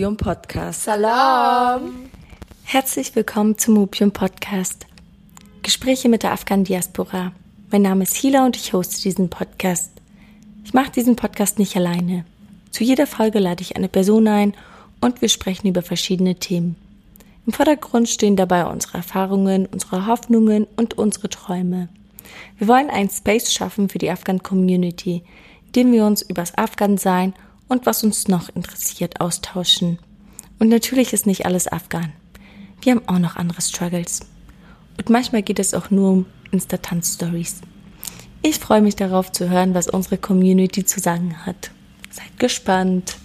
Opium Podcast. Salam! Herzlich willkommen zum Opium Podcast. Gespräche mit der Afghan-Diaspora. Mein Name ist Hila und ich hoste diesen Podcast. Ich mache diesen Podcast nicht alleine. Zu jeder Folge lade ich eine Person ein und wir sprechen über verschiedene Themen. Im Vordergrund stehen dabei unsere Erfahrungen, unsere Hoffnungen und unsere Träume. Wir wollen einen Space schaffen für die Afghan-Community, in dem wir uns übers Afghan-Sein und was uns noch interessiert austauschen. Und natürlich ist nicht alles Afghan. Wir haben auch noch andere Struggles. Und manchmal geht es auch nur um Insta-Tanz-Stories. Ich freue mich darauf zu hören, was unsere Community zu sagen hat. Seid gespannt.